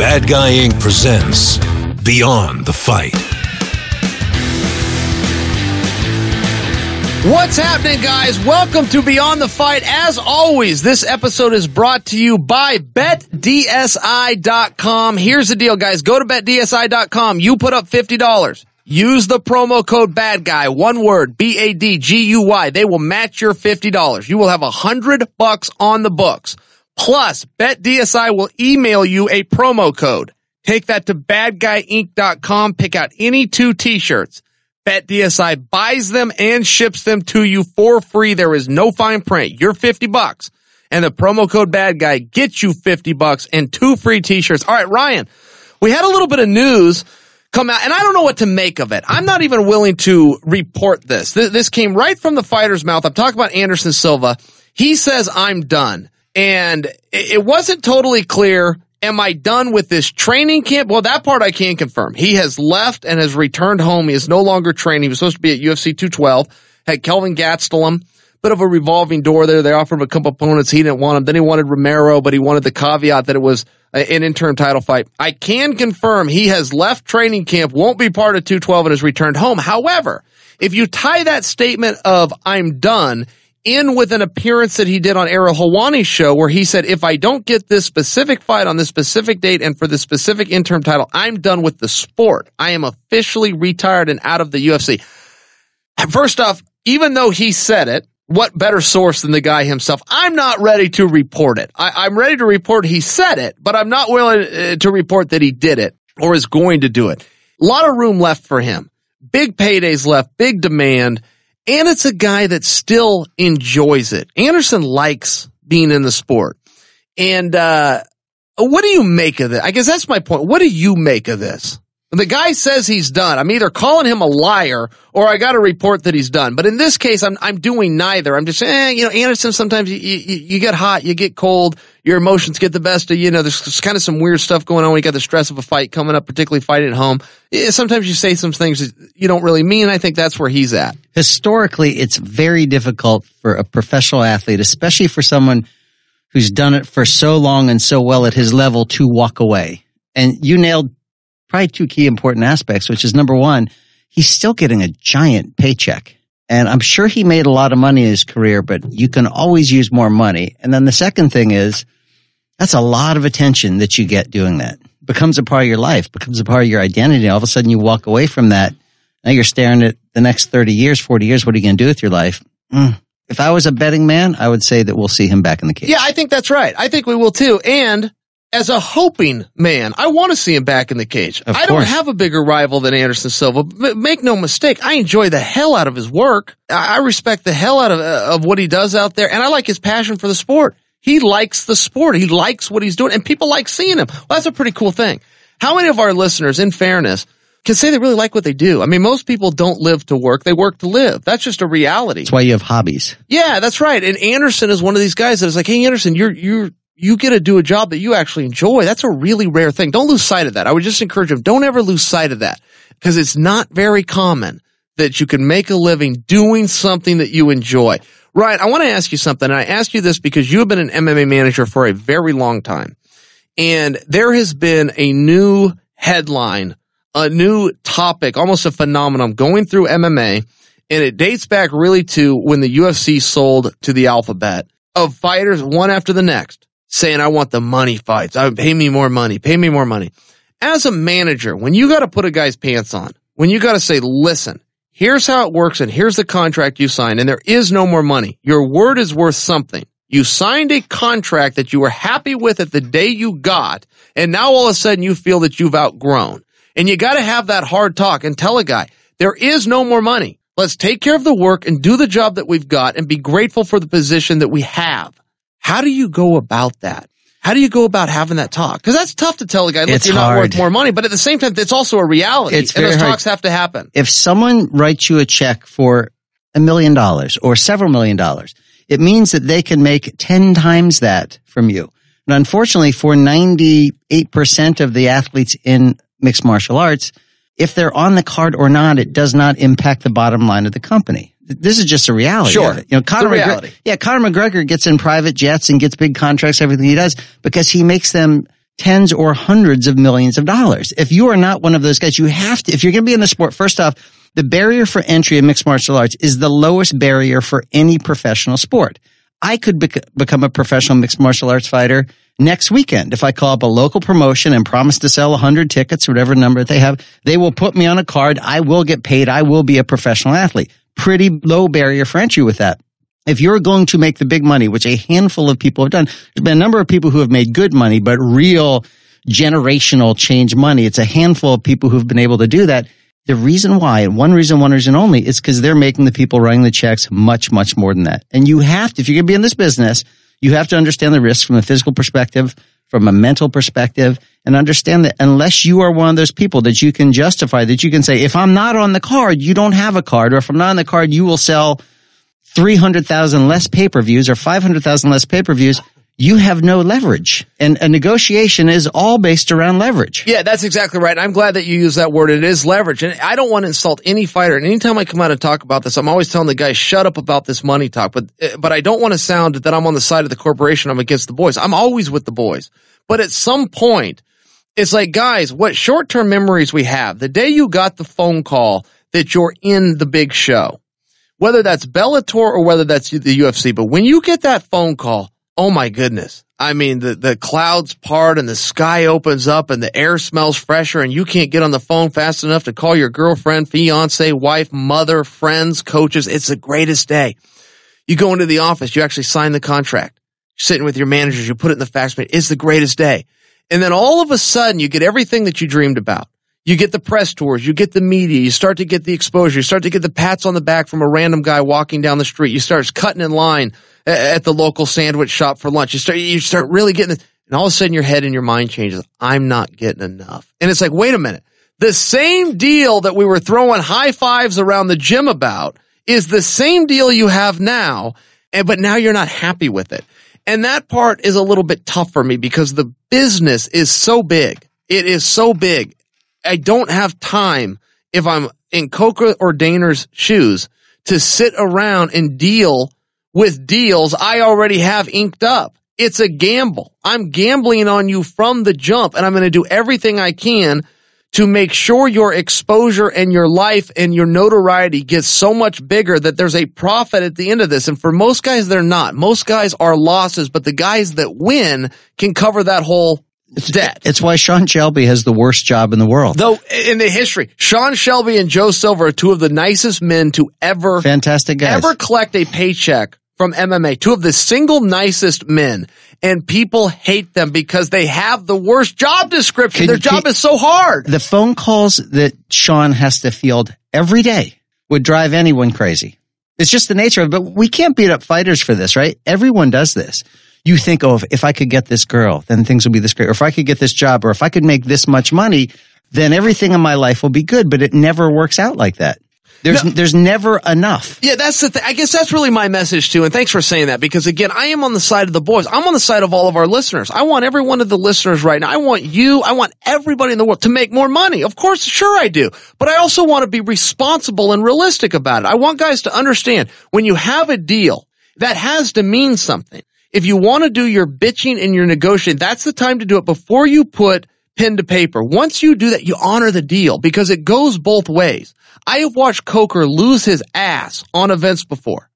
Bad Guy Inc. presents Beyond the Fight. What's happening, guys? Welcome to Beyond the Fight. As always, this episode is brought to you by BetDSI.com. Here's the deal, guys. Go to BetDSI.com. You put up $50. Use the promo code bad guy. One word, B-A-D-G-U-Y. They will match your $50. You will have a hundred bucks on the books. Plus, BetDSI will email you a promo code. Take that to badguyinc.com. Pick out any two t-shirts. BetDSI buys them and ships them to you for free. There is no fine print. You're 50 bucks. And the promo code bad guy gets you 50 bucks and two free t-shirts. All right, Ryan, we had a little bit of news come out, and I don't know what to make of it. I'm not even willing to report this. Th- This came right from the fighter's mouth. I'm talking about Anderson Silva. He says, I'm done. And it wasn't totally clear. Am I done with this training camp? Well, that part I can confirm. He has left and has returned home. He is no longer training. He was supposed to be at UFC 212. Had Kelvin Gastelum. Bit of a revolving door there. They offered him a couple opponents. He didn't want him. Then he wanted Romero, but he wanted the caveat that it was an interim title fight. I can confirm he has left training camp, won't be part of 212 and has returned home. However, if you tie that statement of I'm done in with an appearance that he did on Ariel Helwani's show where he said, if I don't get this specific fight on this specific date and for this specific interim title, I'm done with the sport. I am officially retired and out of the UFC. First off, even though he said it, what better source than the guy himself? I'm not ready to report it. I, I'm ready to report he said it, but I'm not willing uh, to report that he did it or is going to do it. A lot of room left for him. Big paydays left, big demand, and it's a guy that still enjoys it. Anderson likes being in the sport. And uh, what do you make of it? I guess that's my point. What do you make of this? The guy says he's done. I'm either calling him a liar or I got to report that he's done. But in this case, I'm I'm doing neither. I'm just saying, eh, you know, Anderson. Sometimes you, you you get hot, you get cold, your emotions get the best of you. You know, there's kind of some weird stuff going on when you got the stress of a fight coming up, particularly fighting at home. Eh, Sometimes you say some things you don't really mean. I think that's where he's at. historically, it's very difficult for a professional athlete, especially for someone who's done it for so long and so well at his level to walk away. And you nailed probably two key important aspects, which is number one, he's still getting a giant paycheck. And I'm sure he made a lot of money in his career, but you can always use more money. And then the second thing is that's a lot of attention that you get doing that. Becomes a part of your life, becomes a part of your identity. All of a sudden you walk away from that. Now you're staring at the next 30 years, 40 years. What are you going to do with your life? Mm. If I was a betting man, I would say that we'll see him back in the cage. Yeah, I think that's right. I think we will too. And as a hoping man, I want to see him back in the cage. Of I don't course. have a bigger rival than Anderson Silva. but make no mistake, I enjoy the hell out of his work. I I respect the hell out of uh, of what he does out there, and I like his passion for the sport. He likes the sport. He likes what he's doing, and people like seeing him. Well, that's a pretty cool thing. How many of our listeners, in fairness, can say they really like what they do? I mean, most people don't live to work; they work to live. That's just a reality. That's why you have hobbies. Yeah, that's right. And Anderson is one of these guys that is like, hey, Anderson, you're you're you get to do a job that you actually enjoy. That's a really rare thing. Don't lose sight of that. I would just encourage him, don't ever lose sight of that because it's not very common that you can make a living doing something that you enjoy. Ryan, I want to ask you something. And I ask you this because you have been an MMA manager for a very long time. And there has been a new headline, a new topic, almost a phenomenon going through MMA. And it dates back really to when the UFC sold to the alphabet of fighters one after the next saying, I want the money fights. I pay me more money, pay me more money. As a manager, when you got to put a guy's pants on, when you got to say, listen, here's how it works and here's the contract you signed and there is no more money. Your word is worth something. You signed a contract that you were happy with at the day you got, and now all of a sudden you feel that you've outgrown. And you got to have that hard talk and tell a guy, there is no more money. Let's take care of the work and do the job that we've got and be grateful for the position that we have. How do you go about that? How do you go about having that talk? Because that's tough to tell a guy, look, It's you're not hard. worth more money, but at the same time, it's also a reality. It's and those hard. talks have to happen. If someone writes you a check for a million dollars or several million dollars, it means that they can make 10 times that from you. And unfortunately, for 98% of the athletes in mixed martial arts, if they're on the card or not, it does not impact the bottom line of the company. This is just a reality. Sure. You know, Conor McGregor, yeah, Conor McGregor gets in private jets and gets big contracts, everything he does because he makes them tens or hundreds of millions of dollars. If you are not one of those guys, you have to, if you're going to be in the sport, first off, the barrier for entry in mixed martial arts is the lowest barrier for any professional sport. I could bec- become a professional mixed martial arts fighter next weekend. If I call up a local promotion and promise to sell 100 tickets, whatever number they have, they will put me on a card. I will get paid. I will be a professional athlete. Pretty low barrier for entry with that. If you're going to make the big money, which a handful of people have done, there's been a number of people who have made good money, but real generational change money. It's a handful of people who've been able to do that. The reason why, and one reason, one reason only, is because they're making the people writing the checks much, much more than that. And you have to, if you're going to be in this business, you have to understand the risks from a physical perspective, from a mental perspective, and understand that unless you are one of those people that you can justify, that you can say, if I'm not on the card, you don't have a card, or if I'm not on the card, you will sell 300,000 less pay-per-views or 500,000 less pay-per-views, you have no leverage. And a negotiation is all based around leverage. Yeah, that's exactly right. I'm glad that you use that word. It is leverage. And I don't want to insult any fighter. And anytime I come out and talk about this, I'm always telling the guys, shut up about this money talk. But, eh, but I don't want to sound that I'm on the side of the corporation. I'm against the boys. I'm always with the boys. But at some point, it's like, guys, what short term memories we have. The day you got the phone call that you're in the big show, whether that's Bellator or whether that's the UFC, but when you get that phone call, oh my goodness. I mean, the, the clouds part and the sky opens up and the air smells fresher and you can't get on the phone fast enough to call your girlfriend, fiance, wife, mother, friends, coaches. It's the greatest day. You go into the office, you actually sign the contract. You're sitting with your managers, you put it in the fax machine. It's the greatest day. And then all of a sudden you get everything that you dreamed about. You get the press tours, you get the media, you start to get the exposure, you start to get the pats on the back from a random guy walking down the street. You start cutting in line at the local sandwich shop for lunch. You start, you start really getting it. And all of a sudden your head and your mind changes. I'm not getting enough. And it's like, wait a minute. The same deal that we were throwing high fives around the gym about is the same deal you have now. And, but now you're not happy with it. And that part is a little bit tough for me because the business is so big. It is so big. I don't have time if I'm in Coker or Dana's shoes to sit around and deal with deals I already have inked up. It's a gamble. I'm gambling on you from the jump and I'm going to do everything I can to make sure your exposure and your life and your notoriety gets so much bigger that there's a profit at the end of this. And for most guys, they're not. Most guys are losses, but the guys that win can cover that whole it's debt. It's why Sean Shelby has the worst job in the world. Though in the history, Sean Shelby and Joe Silva are two of the nicest men to ever fantastic guys ever collect a paycheck from MMA. Two of the single nicest men, and people hate them because they have the worst job description. Their job is so hard. The phone calls that Sean has to field every day would drive anyone crazy. It's just the nature of it. But we can't beat up fighters for this, right? Everyone does this you think, oh, if, if I could get this girl, then things will be this great. Or if I could get this job, or if I could make this much money, then everything in my life will be good. But it never works out like that. There's no, there's never enough. Yeah, that's the thing. I guess that's really my message too. And thanks for saying that because again, I am on the side of the boys. I'm on the side of all of our listeners. I want every one of the listeners right now. I want you. I want everybody in the world to make more money. Of course, sure I do. But I also want to be responsible and realistic about it. I want guys to understand when you have a deal that has to mean something. If you want to do your bitching and your negotiating, that's the time to do it before you put pen to paper. Once you do that, you honor the deal because it goes both ways. I have watched Coker lose his ass on events before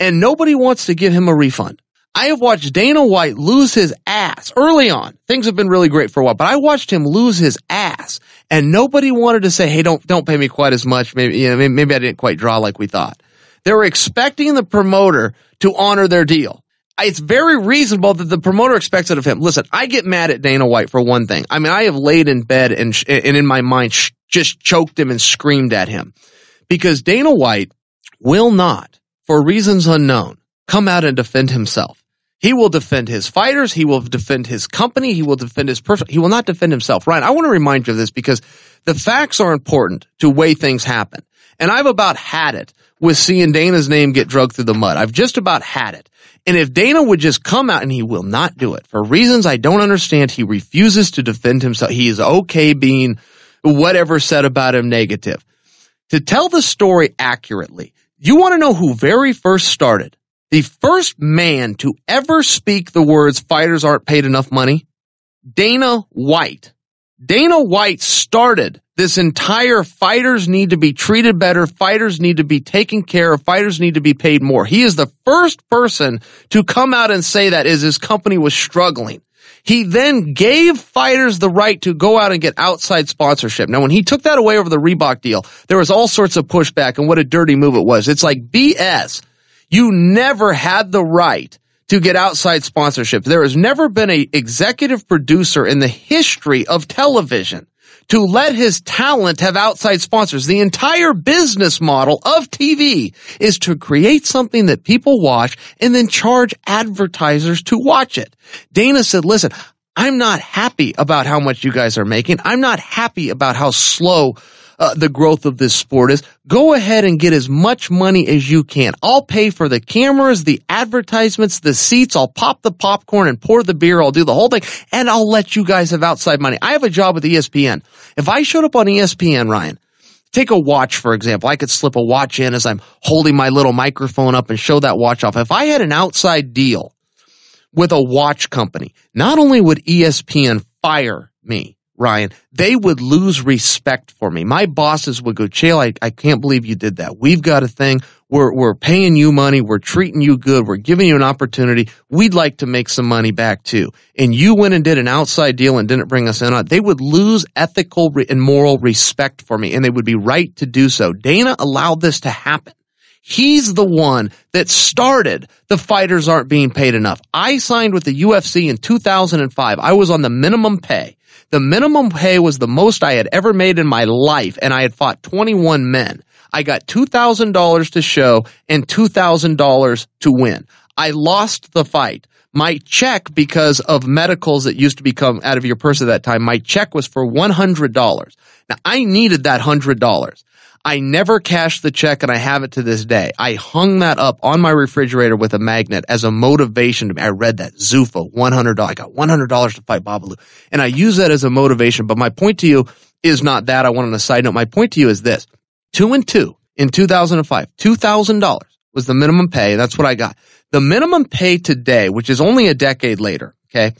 and nobody wants to give him a refund. I have watched Dana White lose his ass early on. Things have been really great for a while, but I watched him lose his ass and nobody wanted to say, Hey, don't, don't pay me quite as much. Maybe, you know, maybe I didn't quite draw like we thought. They were expecting the promoter to honor their deal it's very reasonable that the promoter expects it of him. Listen, I get mad at Dana White for one thing. I mean, I have laid in bed and, sh- and in my mind sh- just choked him and screamed at him because Dana White will not, for reasons unknown, come out and defend himself. He will defend his fighters. He will defend his company. He will defend his person. He will not defend himself. Ryan, I want to remind you of this because the facts are important to way things happen. And I've about had it with seeing Dana's name get drugged through the mud. I've just about had it. And if Dana would just come out and he will not do it for reasons I don't understand, he refuses to defend himself. He is okay being whatever said about him negative. To tell the story accurately, you want to know who very first started? The first man to ever speak the words fighters aren't paid enough money? Dana White. Dana White started this entire fighters need to be treated better. Fighters need to be taken care of. Fighters need to be paid more. He is the first person to come out and say that as his company was struggling. He then gave fighters the right to go out and get outside sponsorship. Now, when he took that away over the Reebok deal, there was all sorts of pushback and what a dirty move it was. It's like BS. You never had the right to get outside sponsorship. There has never been a executive producer in the history of television to let his talent have outside sponsors. The entire business model of TV is to create something that people watch and then charge advertisers to watch it. Dana said, listen, I'm not happy about how much you guys are making. I'm not happy about how slow uh, the growth of this sport is. Go ahead and get as much money as you can. I'll pay for the cameras, the advertisements, the seats. I'll pop the popcorn and pour the beer. I'll do the whole thing and I'll let you guys have outside money. I have a job with ESPN. If I showed up on ESPN, Ryan, Take a watch, for example. I could slip a watch in as I'm holding my little microphone up and show that watch off. If I had an outside deal with a watch company, not only would ESPN fire me, Ryan, they would lose respect for me. My bosses would go, Chael, I, I can't believe you did that. We've got a thing. We're, we're paying you money. We're treating you good. We're giving you an opportunity. We'd like to make some money back too. And you went and did an outside deal and didn't bring us in on They would lose ethical and moral respect for me and they would be right to do so. Dana allowed this to happen. He's the one that started the fighters aren't being paid enough. I signed with the UFC in 2005. I was on the minimum pay. The minimum pay was the most I had ever made in my life, and I had fought 21 men. I got $2,000 to show and $2,000 to win. I lost the fight. My check, because of medicals that used to become out of your purse at that time, my check was for $100. Now I needed that $100. I never cashed the check and I have it to this day. I hung that up on my refrigerator with a magnet as a motivation to me. I read that Zuffa, $100. I got $100 to fight Babalu. And I use that as a motivation. But my point to you is not that. I want on a side note. My point to you is this. Two and two in 2005, $2,000 was the minimum pay. That's what I got. The minimum pay today, which is only a decade later, okay,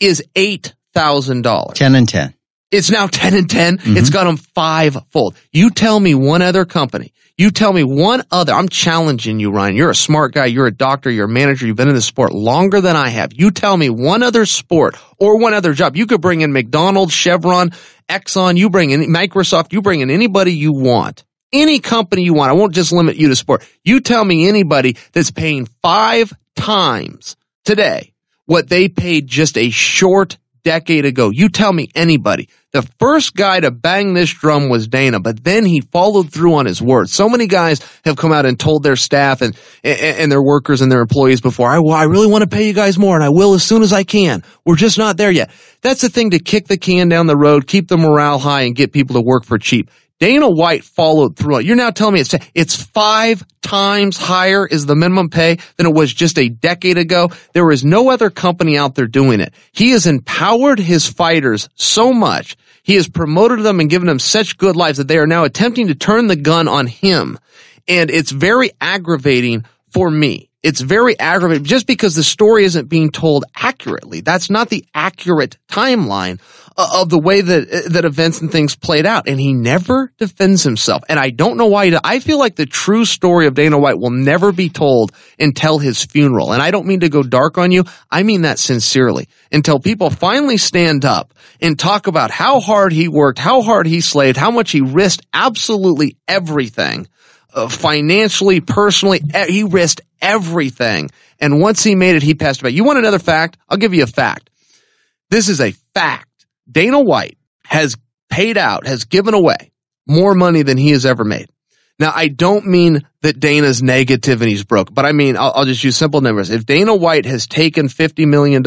is $8,000. 10 and 10. It's now 10 and 10. Mm-hmm. It's got them five fold. You tell me one other company. You tell me one other. I'm challenging you, Ryan. You're a smart guy. You're a doctor. You're a manager. You've been in the sport longer than I have. You tell me one other sport or one other job. You could bring in McDonald's, Chevron, Exxon. You bring in Microsoft. You bring in anybody you want. Any company you want. I won't just limit you to sport. You tell me anybody that's paying five times today what they paid just a short decade ago. You tell me anybody. The first guy to bang this drum was Dana, but then he followed through on his word. So many guys have come out and told their staff and, and, and their workers and their employees before, I, I really want to pay you guys more and I will as soon as I can. We're just not there yet. That's the thing to kick the can down the road, keep the morale high and get people to work for cheap. Dana White followed through. You're now telling me it's it's five times higher is the minimum pay than it was just a decade ago. There is no other company out there doing it. He has empowered his fighters so much. He has promoted them and given them such good lives that they are now attempting to turn the gun on him. And it's very aggravating for me. It's very aggravating just because the story isn't being told accurately. That's not the accurate timeline of the way that uh, that events and things played out, and he never defends himself. And I don't know why. I feel like the true story of Dana White will never be told until his funeral. And I don't mean to go dark on you. I mean that sincerely. Until people finally stand up and talk about how hard he worked, how hard he slaved, how much he risked absolutely everything. Uh, financially, personally, he risked everything. And once he made it, he passed away. You want another fact? I'll give you a fact. This is a fact. Dana White has paid out, has given away more money than he has ever made. Now, I don't mean that Dana's negative and he's broke, but I mean, I'll, I'll just use simple numbers. If Dana White has taken $50 million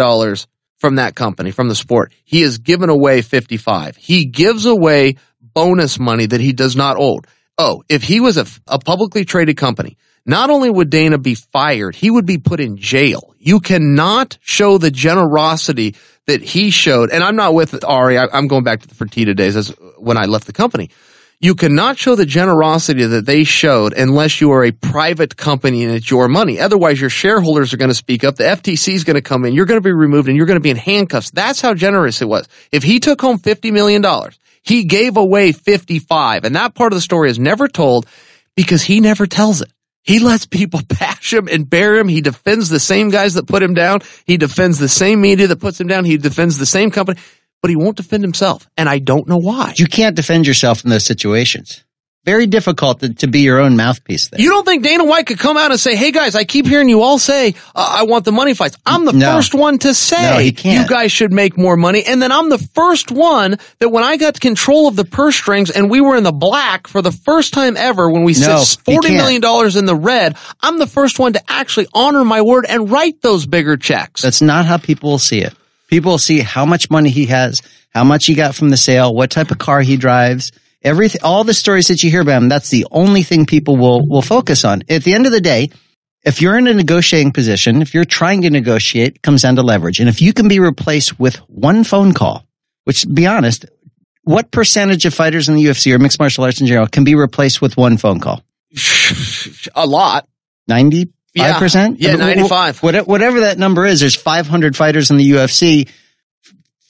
from that company, from the sport, he has given away 55. He gives away bonus money that he does not owe. Oh, if he was a, a publicly traded company, not only would Dana be fired, he would be put in jail. You cannot show the generosity that he showed, and I'm not with Ari. I, am going back to the Fertitta days as when I left the company. You cannot show the generosity that they showed unless you are a private company and it's your money. Otherwise, your shareholders are going to speak up. The FTC is going to come in. You're going to be removed and you're going to be in handcuffs. That's how generous it was. If he took home $50 million, he gave away 55 and that part of the story is never told because he never tells it. He lets people bash him and bury him. He defends the same guys that put him down. He defends the same media that puts him down. He defends the same company but he won't defend himself. And I don't know why. You can't defend yourself in those situations. Very difficult to, to be your own mouthpiece there. You don't think Dana White could come out and say, "Hey guys, I keep hearing you all say uh, I want the money fights." I'm the No. first one to say No, you guys should make more money, and then I'm the first one that when I got control of the purse strings and we were in the black for the first time ever when we No, sit he forty can't. million dollars in the red, I'm the first one to actually honor my word and write those bigger checks. That's not how people will see it. People will see how much money he has, how much he got from the sale, what type of car he drives, everything, all the stories that you hear about him. That's the only thing people will, will focus on. At the end of the day, if you're in a negotiating position, if you're trying to negotiate, it comes down to leverage. And if you can be replaced with one phone call, which be honest, what percentage of fighters in the UFC or mixed martial arts in general can be replaced with one phone call? a lot. 95%? Yeah, 95. Whatever that number is, there's 500 fighters in the UFC.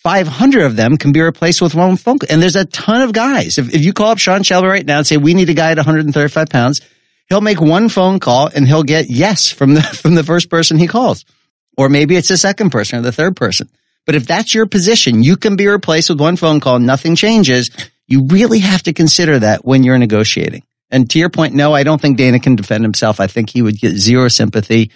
500 of them can be replaced with one phone call. And there's a ton of guys. If, if you call up Sean Shelby right now and say, we need a guy at 135 pounds, he'll make one phone call and he'll get yes from the, from the first person he calls. Or maybe it's the second person or the third person. But if that's your position, you can be replaced with one phone call. Nothing changes. You really have to consider that when you're negotiating. And to your point, no, I don't think Dana can defend himself. I think he would get zero sympathy,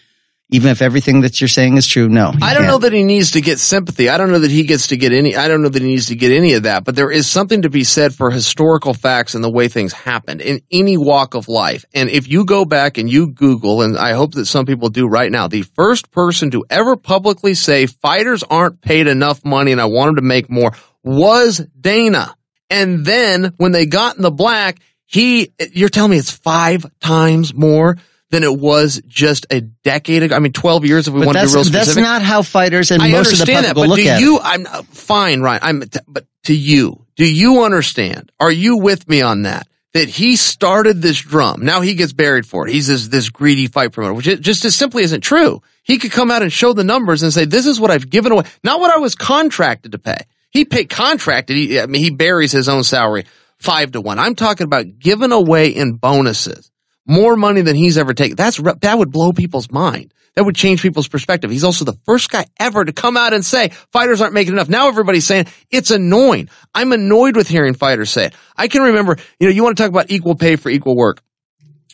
even if everything that you're saying is true. No, I don't can't. know that he needs to get sympathy. I don't know that he gets to get any, I don't know that he needs to get any of that, but there is something to be said for historical facts and the way things happened in any walk of life. And if you go back and you Google, and I hope that some people do right now, the first person to ever publicly say fighters aren't paid enough money and I want them to make more was Dana. And then when they got in the black, he, you're telling me it's five times more than it was just a decade ago. I mean, 12 years if we But want to be real real that's specific. not how fighters and I most of the public that, but look do at you? it. I'm uh, fine, Ryan. I'm, but to you, do you understand? Are you with me on that? That he started this drum. Now he gets buried for it. He's this this greedy fight promoter, which it just as simply isn't true. He could come out and show the numbers and say, "This is what I've given away, not what I was contracted to pay." He paid contracted. He, I mean, he buries his own salary five to one. I'm talking about giving away in bonuses more money than he's ever taken. That's that would blow people's mind. That would change people's perspective. He's also the first guy ever to come out and say fighters aren't making enough. Now everybody's saying it's annoying. I'm annoyed with hearing fighters say it. I can remember, you know, you want to talk about equal pay for equal work.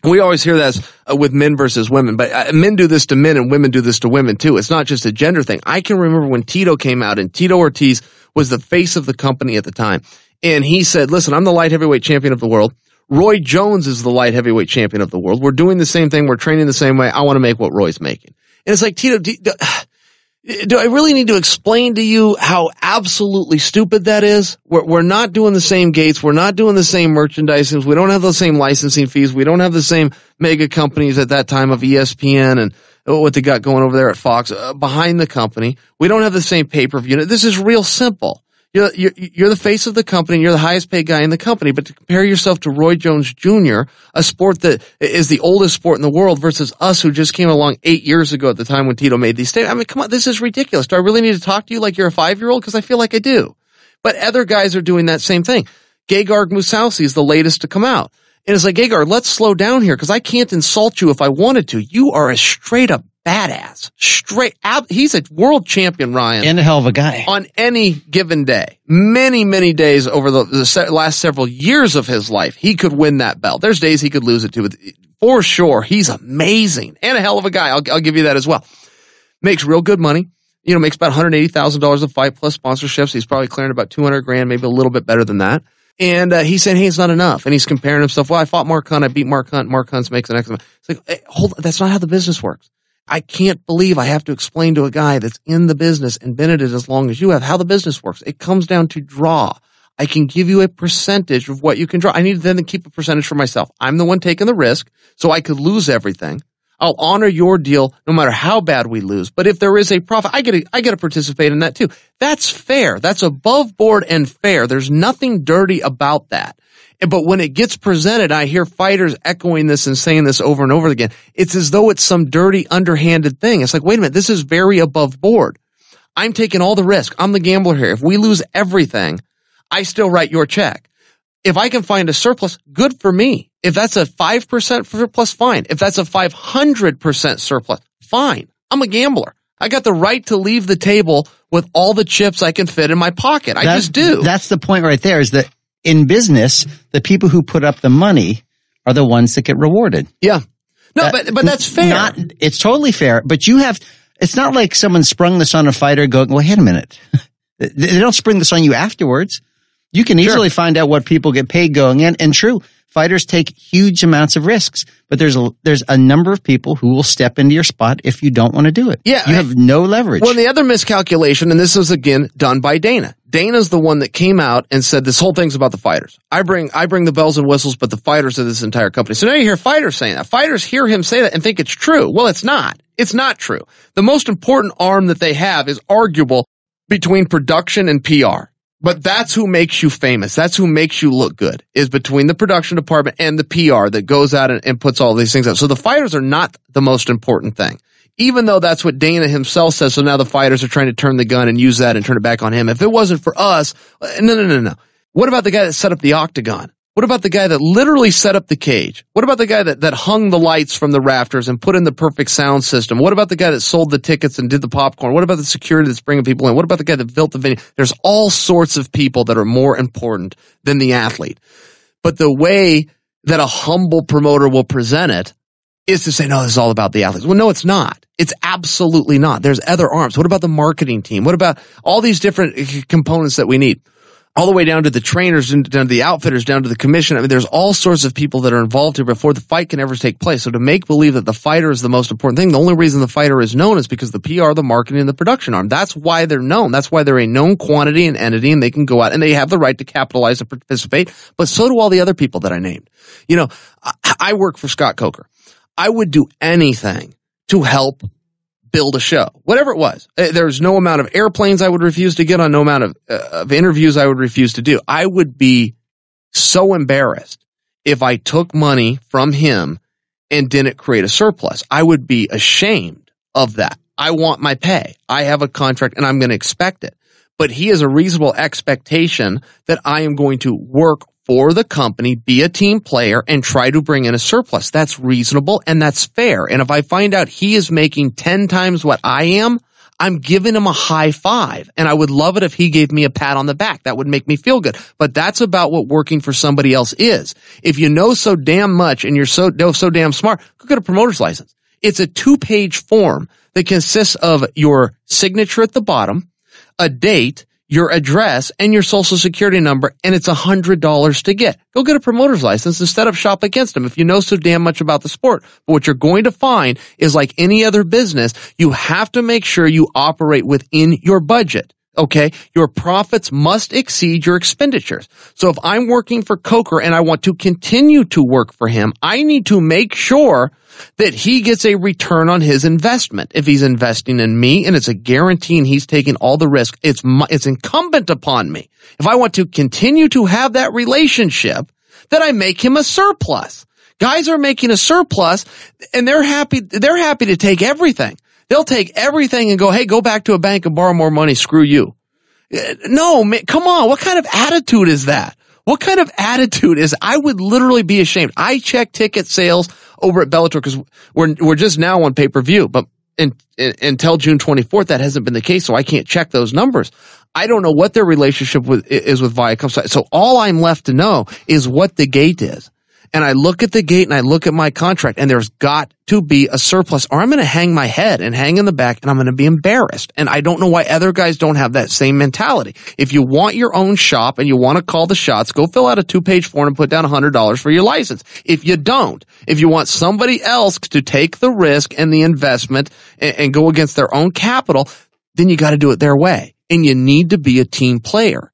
We always hear that uh, with men versus women, but uh, men do this to men and women do this to women too. It's not just a gender thing. I can remember when Tito came out and Tito Ortiz was the face of the company at the time. And he said, listen, I'm the light heavyweight champion of the world. Roy Jones is the light heavyweight champion of the world. We're doing the same thing. We're training the same way. I want to make what Roy's making. And it's like, Tito, do, do, I really need to explain to you how absolutely stupid that is? We're, we're not doing the same gates. We're not doing the same merchandising. We don't have the same licensing fees. We don't have the same mega companies at that time of ESPN and what they got going over there at Fox uh, behind the company. We don't have the same pay per view. This is real simple. You're, you're, you're the face of the company. And you're the highest paid guy in the company. But to compare yourself to Roy Jones Jr., a sport that is the oldest sport in the world versus us who just came along eight years ago at the time when Tito made these statements. I mean, come on. This is ridiculous. Do I really need to talk to you like you're a five year old? Cause I feel like I do. But other guys are doing that same thing. Gegard Mousasi is the latest to come out. And it's like, Gegard, let's slow down here because I can't insult you if I wanted to. You are a straight up badass. Straight out. He's a world champion, Ryan And a hell of a guy. on any given day, many, many days over the, the se- last several years of his life, he could win that belt. There's days he could lose it to, for sure, he's amazing and a hell of a guy. I'll, I'll give you that as well. Makes real good money. You know, makes about $180,000 a fight plus sponsorships. He's probably clearing about 200 grand, maybe a little bit better than that. And uh, he's saying, hey, it's not enough. And he's comparing himself. Well, I fought Mark Hunt. I beat Mark Hunt. Mark Hunt makes an excellent. It's like, hey, hold, that's not how the business works. I can't believe I have to explain to a guy that's in the business and been in it as long as you have how the business works. It comes down to draw. I can give you a percentage of what you can draw. I need to then keep a percentage for myself. I'm the one taking the risk, so I could lose everything. I'll honor your deal no matter how bad we lose. But if there is a profit, I get to, I get to participate in that too. That's fair. That's above board and fair. There's nothing dirty about that. But when it gets presented, I hear fighters echoing this and saying this over and over again. It's as though it's some dirty, underhanded thing. It's like, wait a minute, this is very above board. I'm taking all the risk. I'm the gambler here. If we lose everything, I still write your check. If I can find a surplus, good for me. If that's a 5% surplus, fine. If that's a 500% surplus, fine. I'm a gambler. I got the right to leave the table with all the chips I can fit in my pocket. I just do. That's the point right there is that in business, the people who put up the money are the ones that get rewarded. Yeah. No, that, but, but that's fair. Not, it's totally fair, but you have, it's not like someone sprung this on a fighter going, well, wait a minute. they don't spring this on you afterwards. You can easily sure. find out what people get paid going in. And true, fighters take huge amounts of risks, but there's a, there's a number of people who will step into your spot if you don't want to do it. Yeah. You have no leverage. Well, the other miscalculation, and this was again done by Dana. Dana's the one that came out and said this whole thing's about the fighters. I bring, I bring the bells and whistles, but the fighters of this entire company. So now you hear fighters saying that. Fighters hear him say that and think it's true. Well, it's not. It's not true. The most important arm that they have is arguable between production and PR. But that's who makes you famous. That's who makes you look good is between the production department and the PR that goes out and, and puts all these things out. So the fighters are not the most important thing. Even though that's what Dana himself says. So now the fighters are trying to turn the gun and use that and turn it back on him. If it wasn't for us, uh, no, no, no, no. What about the guy that set up the octagon? What about the guy that literally set up the cage? What about the guy that, that hung the lights from the rafters and put in the perfect sound system? What about the guy that sold the tickets and did the popcorn? What about the security that's bringing people in? What about the guy that built the venue? There's all sorts of people that are more important than the athlete. But the way that a humble promoter will present it is to say, no, this is all about the athletes. Well, no, it's not. It's absolutely not. There's other arms. What about the marketing team? What about all these different components that we need? all the way down to the trainers and down to the outfitters, down to the commission. I mean, there's all sorts of people that are involved here before the fight can ever take place. So to make believe that the fighter is the most important thing, the only reason the fighter is known is because the PR, the marketing, and the production arm. That's why they're known. That's why they're a known quantity and entity and they can go out and they have the right to capitalize and participate. But so do all the other people that I named. You know, I work for Scott Coker. I would do anything to help build a show, whatever it was. Uh, there's no amount of airplanes I would refuse to get on, no amount of, uh, of interviews I would refuse to do. I would be so embarrassed if I took money from him and didn't create a surplus. I would be ashamed of that. I want my pay. I have a contract and I'm going to expect it. But he has a reasonable expectation that I am going to work for the company, be a team player and try to bring in a surplus. That's reasonable and that's fair. And if I find out he is making 10 times what I am, I'm giving him a high five. And I would love it if he gave me a pat on the back. That would make me feel good. But that's about what working for somebody else is. If you know so damn much and you're so, so damn smart, go get a promoter's license. It's a two page form that consists of your signature at the bottom, a date, your address and your social security number and it's a hundred dollars to get. Go get a promoter's license and set up shop against them if you know so damn much about the sport. But what you're going to find is like any other business, you have to make sure you operate within your budget. Okay. Your profits must exceed your expenditures. So if I'm working for Coker and I want to continue to work for him, I need to make sure that he gets a return on his investment. If he's investing in me and it's a guarantee and he's taking all the risk, it's, my, it's incumbent upon me. If I want to continue to have that relationship, that I make him a surplus. Guys are making a surplus and they're happy, they're happy to take everything. They'll take everything and go, hey, go back to a bank and borrow more money. Screw you. Eh, no, man, come on. What kind of attitude is that? What kind of attitude is, I would literally be ashamed. I check ticket sales over at Bellator because we're, we're just now on pay per view, but in, in, until June 24th, that hasn't been the case. So I can't check those numbers. I don't know what their relationship with, is with Viacom. So all I'm left to know is what the gate is and I look at the gate and I look at my contract and there's got to be a surplus or I'm going to hang my head and hang in the back and I'm going to be embarrassed. And I don't know why other guys don't have that same mentality. If you want your own shop and you want to call the shots, go fill out a two page form and put down $100 for your license. If you don't, if you want somebody else to take the risk and the investment and, and go against their own capital, then you got to do it their way. And you need to be a team player.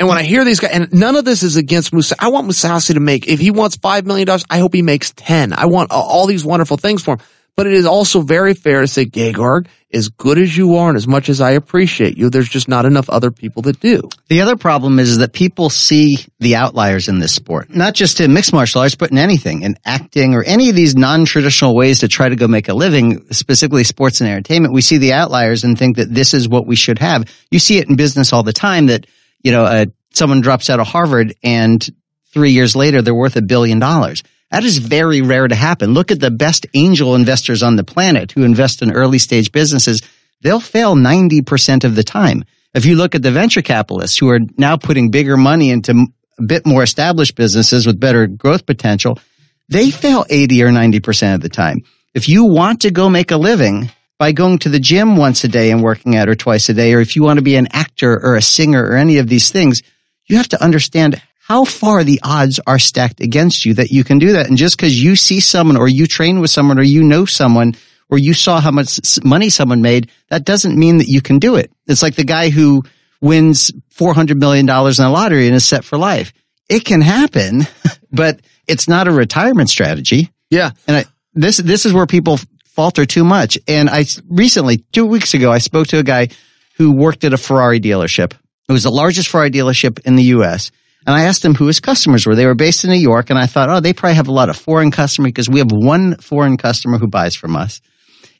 And when I hear these guys, and none of this is against Musa, I want Mousasi to make, if he wants $5 million, I hope he makes 10. I want all these wonderful things for him. But it is also very fair to say, Gegard, as good as you are and as much as I appreciate you, there's just not enough other people that do. The other problem is that people see the outliers in this sport, not just in mixed martial arts, but in anything, in acting or any of these non-traditional ways to try to go make a living, specifically sports and entertainment. We see the outliers and think that this is what we should have. You see it in business all the time that, you know, uh, someone drops out of Harvard and three years later they're worth a billion dollars. That is very rare to happen. Look at the best angel investors on the planet who invest in early stage businesses. They'll fail 90% of the time. If you look at the venture capitalists who are now putting bigger money into a bit more established businesses with better growth potential, they fail 80 or 90% of the time. If you want to go make a living by going to the gym once a day and working out or twice a day, or if you want to be an actor or a singer or any of these things, you have to understand how far the odds are stacked against you that you can do that. And just because you see someone or you train with someone or you know someone or you saw how much money someone made, that doesn't mean that you can do it. It's like the guy who wins $400 million in a lottery and is set for life. It can happen, but it's not a retirement strategy. Yeah. And I, this, this is where people falter too much. And I recently, two weeks ago, I spoke to a guy who worked at a Ferrari dealership. It was the largest Ferrari dealership in the U.S. And I asked him who his customers were. They were based in New York, and I thought, oh, they probably have a lot of foreign customers because we have one foreign customer who buys from us.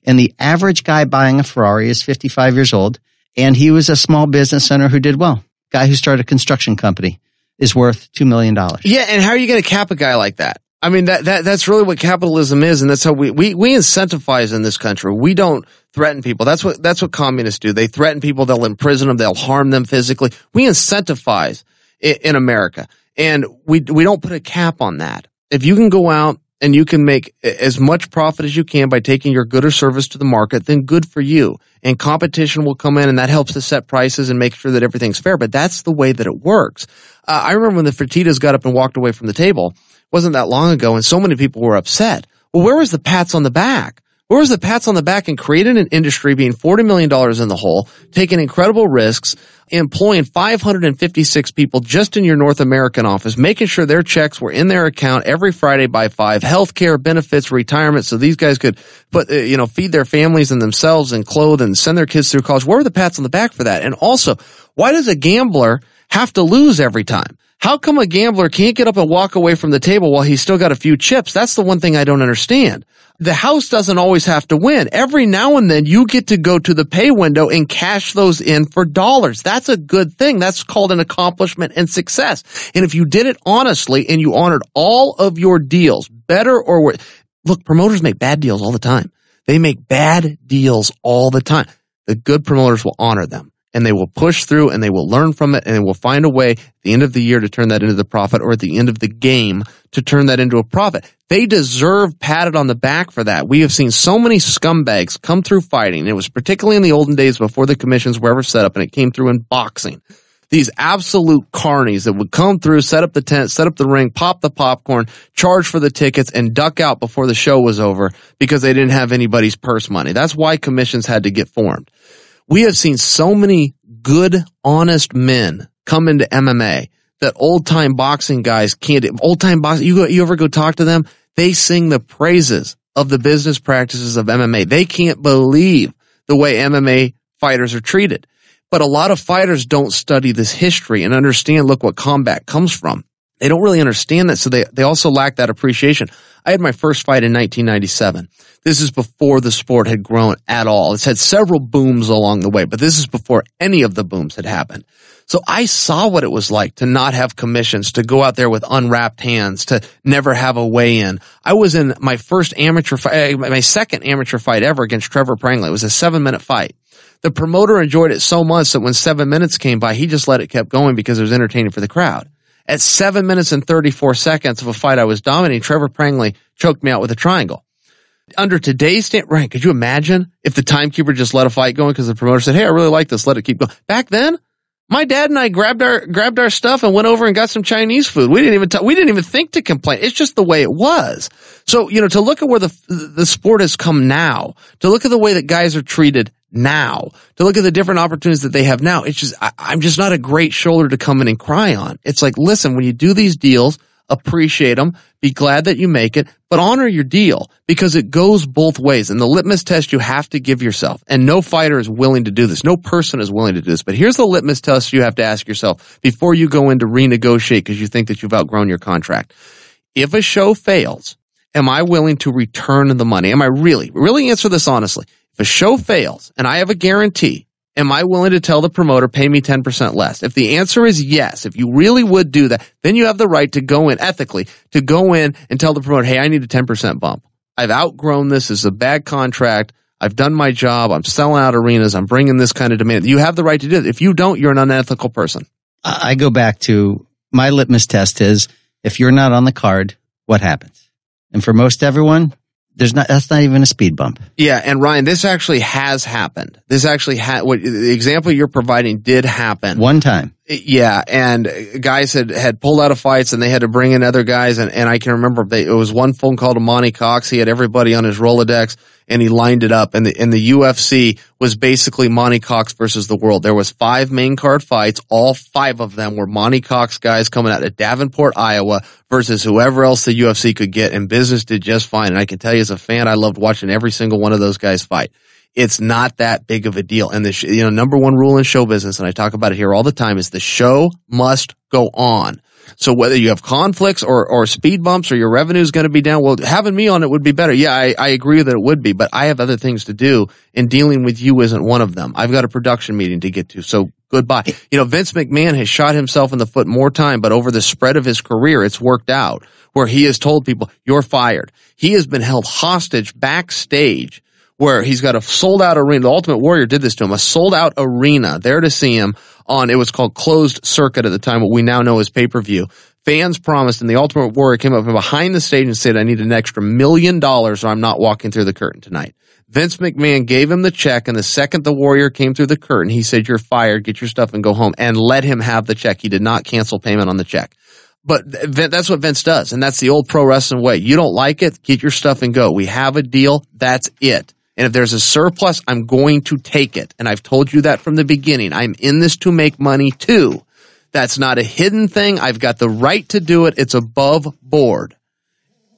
And the average guy buying a Ferrari is 55 years old, and he was a small business owner who did well. Guy who started a construction company is worth $2 million. Yeah, and how are you going to cap a guy like that? I mean, that, that, that's really what capitalism is. And that's how we, we, we incentivize in this country. We don't threaten people. That's what, that's what communists do. They threaten people. They'll imprison them. They'll harm them physically. We incentivize in, in America. And we, we don't put a cap on that. If you can go out and you can make as much profit as you can by taking your good or service to the market, then good for you. And competition will come in and that helps to set prices and make sure that everything's fair. But that's the way that it works. Uh, I remember when the Fertittas got up and walked away from the table, wasn't that long ago, and so many people were upset. Well, where was the pats on the back? Where was the pats on the back and creating an industry being $40 million in the hole, taking incredible risks, employing 556 people just in your North American office, making sure their checks were in their account every Friday by five, healthcare benefits, retirement, so these guys could put, uh, you know, feed their families and themselves and clothe and send their kids through college. Where were the pats on the back for that? And also, why does a gambler have to lose every time? How come a gambler can't get up and walk away from the table while he's still got a few chips? That's the one thing I don't understand. The house doesn't always have to win. Every now and then you get to go to the pay window and cash those in for dollars. That's a good thing. That's called an accomplishment and success. And if you did it honestly and you honored all of your deals, better or worse, look, promoters make bad deals all the time. They make bad deals all the time. The good promoters will honor them and they will push through and they will learn from it and they will find a way at the end of the year to turn that into the profit or at the end of the game to turn that into a profit. They deserve patted on the back for that. We have seen so many scumbags come through fighting. It was particularly in the olden days before the commissions were ever set up and it came through in boxing. These absolute carnies that would come through, set up the tent, set up the ring, pop the popcorn, charge for the tickets, and duck out before the show was over because they didn't have anybody's purse money. That's why commissions had to get formed we have seen so many good, honest men come into MMA that old time boxing guys can't, old time boxing, you go, you ever go talk to them? They sing the praises of the business practices of MMA. They can't believe the way MMA fighters are treated. But a lot of fighters don't study this history and understand, look what combat comes from. They don't really understand that, so they, they also lack that appreciation. I had my first fight in 1997. This is before the sport had grown at all. It's had several booms along the way, but this is before any of the booms had happened. So I saw what it was like to not have commissions, to go out there with unwrapped hands, to never have a weigh-in. I was in my first amateur fight, uh, my second amateur fight ever against Trevor Prangley. It was a seven minute fight. The promoter enjoyed it so much that when seven minutes came by, he just let it kept going because it was entertaining for the crowd. At seven minutes and 34 seconds of a fight I was dominating, Trevor Prangley choked me out with a triangle. Under today's stand, right? Could you imagine if the timekeeper just let a fight going because the promoter said, Hey, I really like this. Let it keep going. Back then, my dad and I grabbed our, grabbed our stuff and went over and got some Chinese food. We didn't even, t- we didn't even think to complain. It's just the way it was. So, you know, to look at where the, the sport has come now, to look at the way that guys are treated now, to look at the different opportunities that they have now. It's just, I, I'm just not a great shoulder to come in and cry on. It's like, listen, when you do these deals, appreciate them, be glad that you make it, but honor your deal because it goes both ways. And the litmus test you have to give yourself, and no fighter is willing to do this. No person is willing to do this. But here's the litmus test you have to ask yourself before you go in to renegotiate because you think that you've outgrown your contract. If a show fails, am I willing to return the money? Am I really, really answer this honestly? If a show fails and I have a guarantee am I willing to tell the promoter, pay me 10% less? If the answer is yes, if you really would do that, then you have the right to go in ethically, to go in and tell the promoter, hey, I need a 10% bump. I've outgrown this. This is a bad contract. I've done my job. I'm selling out arenas. I'm bringing this kind of demand. You have the right to do it. If you don't, you're an unethical person. I go back to my litmus test is if you're not on the card, what happens? And for most everyone, there's not that's not even a speed bump. Yeah, and Ryan, this actually has happened. This actually had what the example you're providing did happen one time. Yeah, and guys had had pulled out of fights and they had to bring in other guys, and, and I can remember they, it was one phone call to Monte Cox. He had everybody on his Rolodex, and he lined it up. And the and the UFC was basically Monte Cox versus the world. There was five main card fights. All five of them were Monte Cox guys coming out of Davenport, Iowa, versus whoever else the UFC could get. And business did just fine. And I can tell you, as a fan, I loved watching every single one of those guys fight it's not that big of a deal. And the, sh- you know, number one rule in show business, and I talk about it here all the time, is the show must go on. So whether you have conflicts or, or speed bumps or your revenue is going to be down, well, having me on it would be better. Yeah, I, I agree that it would be, but I have other things to do and dealing with you isn't one of them. I've got a production meeting to get to. So goodbye. You know, Vince McMahon has shot himself in the foot more time, but over the spread of his career, it's worked out where he has told people, you're fired. He has been held hostage backstage where he's got a sold out arena. The Ultimate Warrior did this to him, a sold out arena there to see him on, it was called closed circuit at the time, what we now know as pay per view. Fans promised and the Ultimate Warrior came up from behind the stage and said, I need an extra million dollars or I'm not walking through the curtain tonight. Vince McMahon gave him the check and the second the Warrior came through the curtain, he said, you're fired, get your stuff and go home and let him have the check. He did not cancel payment on the check. But that's what Vince does. And that's the old pro wrestling way. You don't like it? Get your stuff and go. We have a deal. That's it. And if there's a surplus, I'm going to take it. And I've told you that from the beginning. I'm in this to make money too. That's not a hidden thing. I've got the right to do it. It's above board.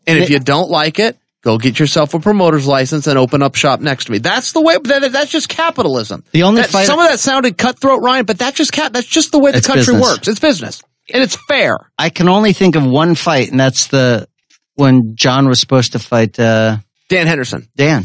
And if you don't like it, go get yourself a promoter's license and open up shop next to me. That's the way. That, that's just capitalism. The only that, fight, some of that sounded cutthroat, Ryan, but that's just cat. That's just the way the country business. works. It's business and it's fair. I can only think of one fight, and that's the when Jon was supposed to fight uh, Dan Henderson. Dan.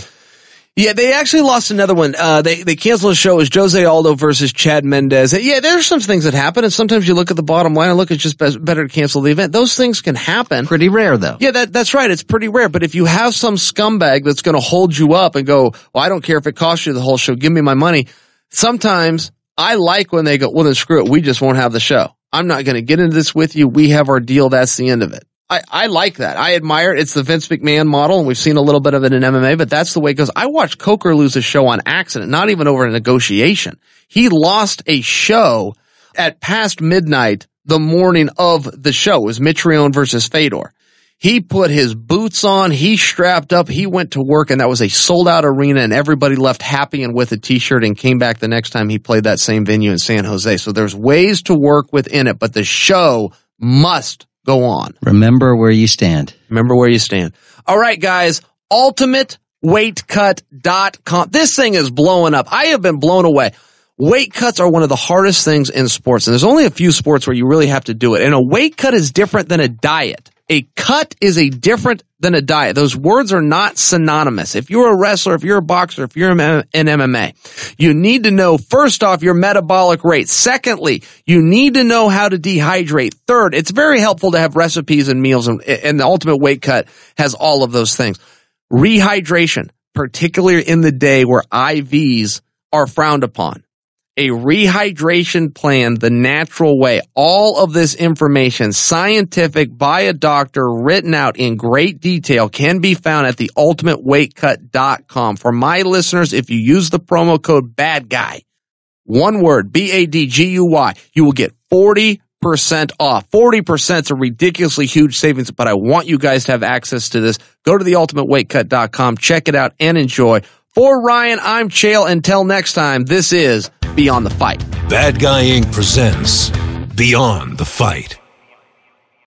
Yeah, they actually lost another one. Uh, they they canceled the show. It was Jose Aldo versus Chad Mendes. Yeah, there's some things that happen, and sometimes you look at the bottom line and look, it's just better to cancel the event. Those things can happen. Pretty rare, though. Yeah, that that's right. It's pretty rare. But if you have some scumbag that's going to hold you up and go, well, I don't care if it costs you the whole show. Give me my money. Sometimes I like when they go, well, then screw it. We just won't have the show. I'm not going to get into this with you. We have our deal. That's the end of it. I, I like that. I admire it. It's the Vince McMahon model, and we've seen a little bit of it in MMA, but that's the way it goes. I watched Coker lose a show on accident, not even over a negotiation. He lost a show at past midnight the morning of the show. It was Mitrione versus Fedor. He put his boots on, he strapped up, he went to work, and that was a sold out arena, and everybody left happy and with a t-shirt and came back the next time he played that same venue in San Jose. So there's ways to work within it, but the show must go on. Remember where you stand. Remember where you stand. All right, guys. UltimateWeightCut.com. This thing is blowing up. I have been blown away. Weight cuts are one of the hardest things in sports, and there's only a few sports where you really have to do it. And a weight cut is different than a diet. A cut is a different than a diet. Those words are not synonymous. If you're a wrestler, if you're a boxer, if you're in MMA, you need to know first off your metabolic rate. Secondly, you need to know how to dehydrate. Third, it's very helpful to have recipes and meals and, and the ultimate weight cut has all of those things. Rehydration, particularly in the day where IVs are frowned upon a rehydration plan the natural way. All of this information, scientific by a doctor, written out in great detail, can be found at the ultimateweightcut.com. For my listeners, if you use the promo code bad guy, one word, B-A-D-G-U-Y, you will get 40 percent off. 40% is a ridiculously huge savings, but I want you guys to have access to this. Go to theultimateweightcut.com, check it out and enjoy. For Ryan, I'm Chael. Until next time, this is Beyond the Fight. Bad Guy Inc. presents Beyond the Fight.